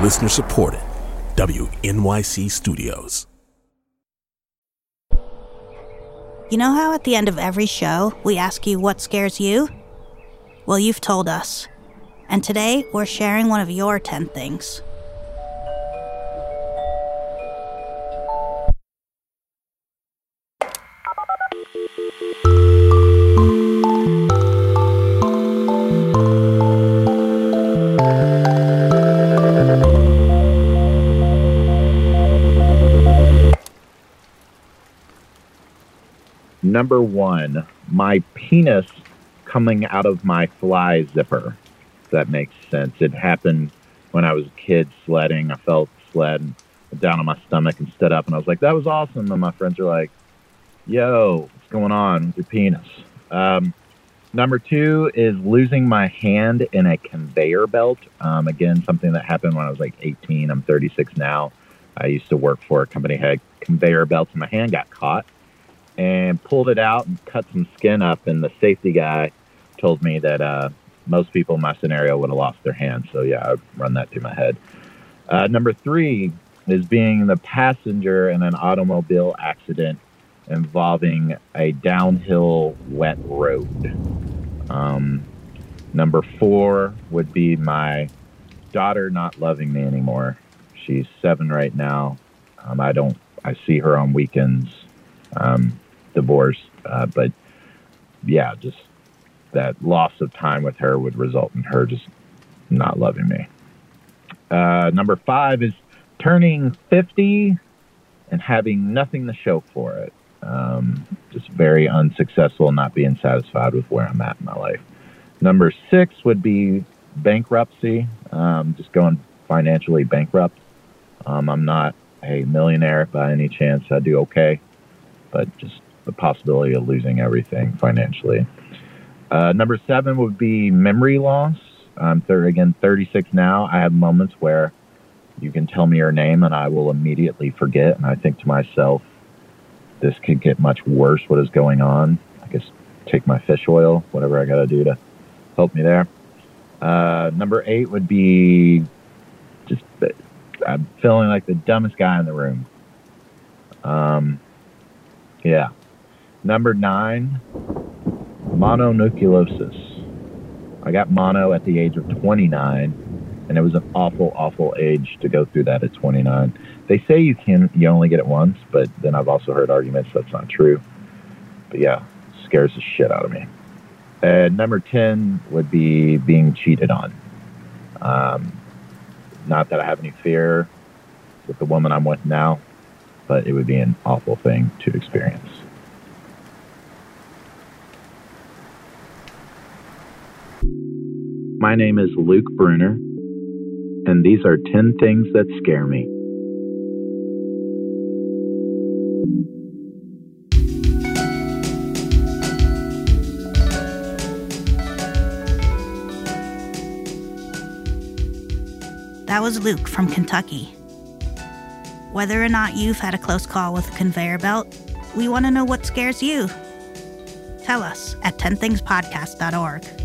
Listener supported. WNYC Studios. You know how at the end of every show we ask you what scares you? Well, you've told us. And today we're sharing one of your 10 things. Number one, my penis coming out of my fly zipper. If that makes sense. It happened when I was a kid sledding. I felt sled down on my stomach and stood up, and I was like, "That was awesome." And my friends are like, "Yo, what's going on with your penis?" Um, number two is losing my hand in a conveyor belt. Um, again, something that happened when I was like 18. I'm 36 now. I used to work for a company had conveyor belts, and my hand got caught and pulled it out and cut some skin up. And the safety guy told me that uh, most people in my scenario would have lost their hand. So yeah, I've run that through my head. Uh, number three is being the passenger in an automobile accident involving a downhill wet road. Um, number four would be my daughter not loving me anymore. She's seven right now. Um, I don't. I see her on weekends. Um, divorced, uh, but yeah, just that loss of time with her would result in her just not loving me. Uh, number five is turning 50 and having nothing to show for it. Um, just very unsuccessful, not being satisfied with where I'm at in my life. Number six would be bankruptcy, um, just going financially bankrupt. Um, I'm not a millionaire by any chance. I do okay, but just the possibility of losing everything financially. Uh, number seven would be memory loss. I'm thir- again 36 now. I have moments where you can tell me your name and I will immediately forget. And I think to myself, this could get much worse. What is going on? I guess take my fish oil, whatever I got to do to help me there. Uh, number eight would be just I'm feeling like the dumbest guy in the room. Um, yeah. Number nine, mononucleosis. I got mono at the age of 29, and it was an awful, awful age to go through that at 29. They say you can, you only get it once, but then I've also heard arguments that's not true. But yeah, scares the shit out of me. And number 10 would be being cheated on. Um, not that I have any fear with the woman I'm with now, but it would be an awful thing to experience. My name is Luke Bruner, and these are 10 things that scare me. That was Luke from Kentucky. Whether or not you've had a close call with a conveyor belt, we want to know what scares you. Tell us at 10thingspodcast.org.